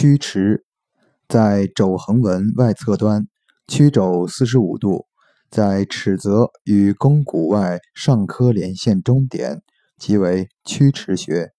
曲池在肘横纹外侧端曲肘四十五度在尺泽与肱骨外上髁连线中点即为曲池穴。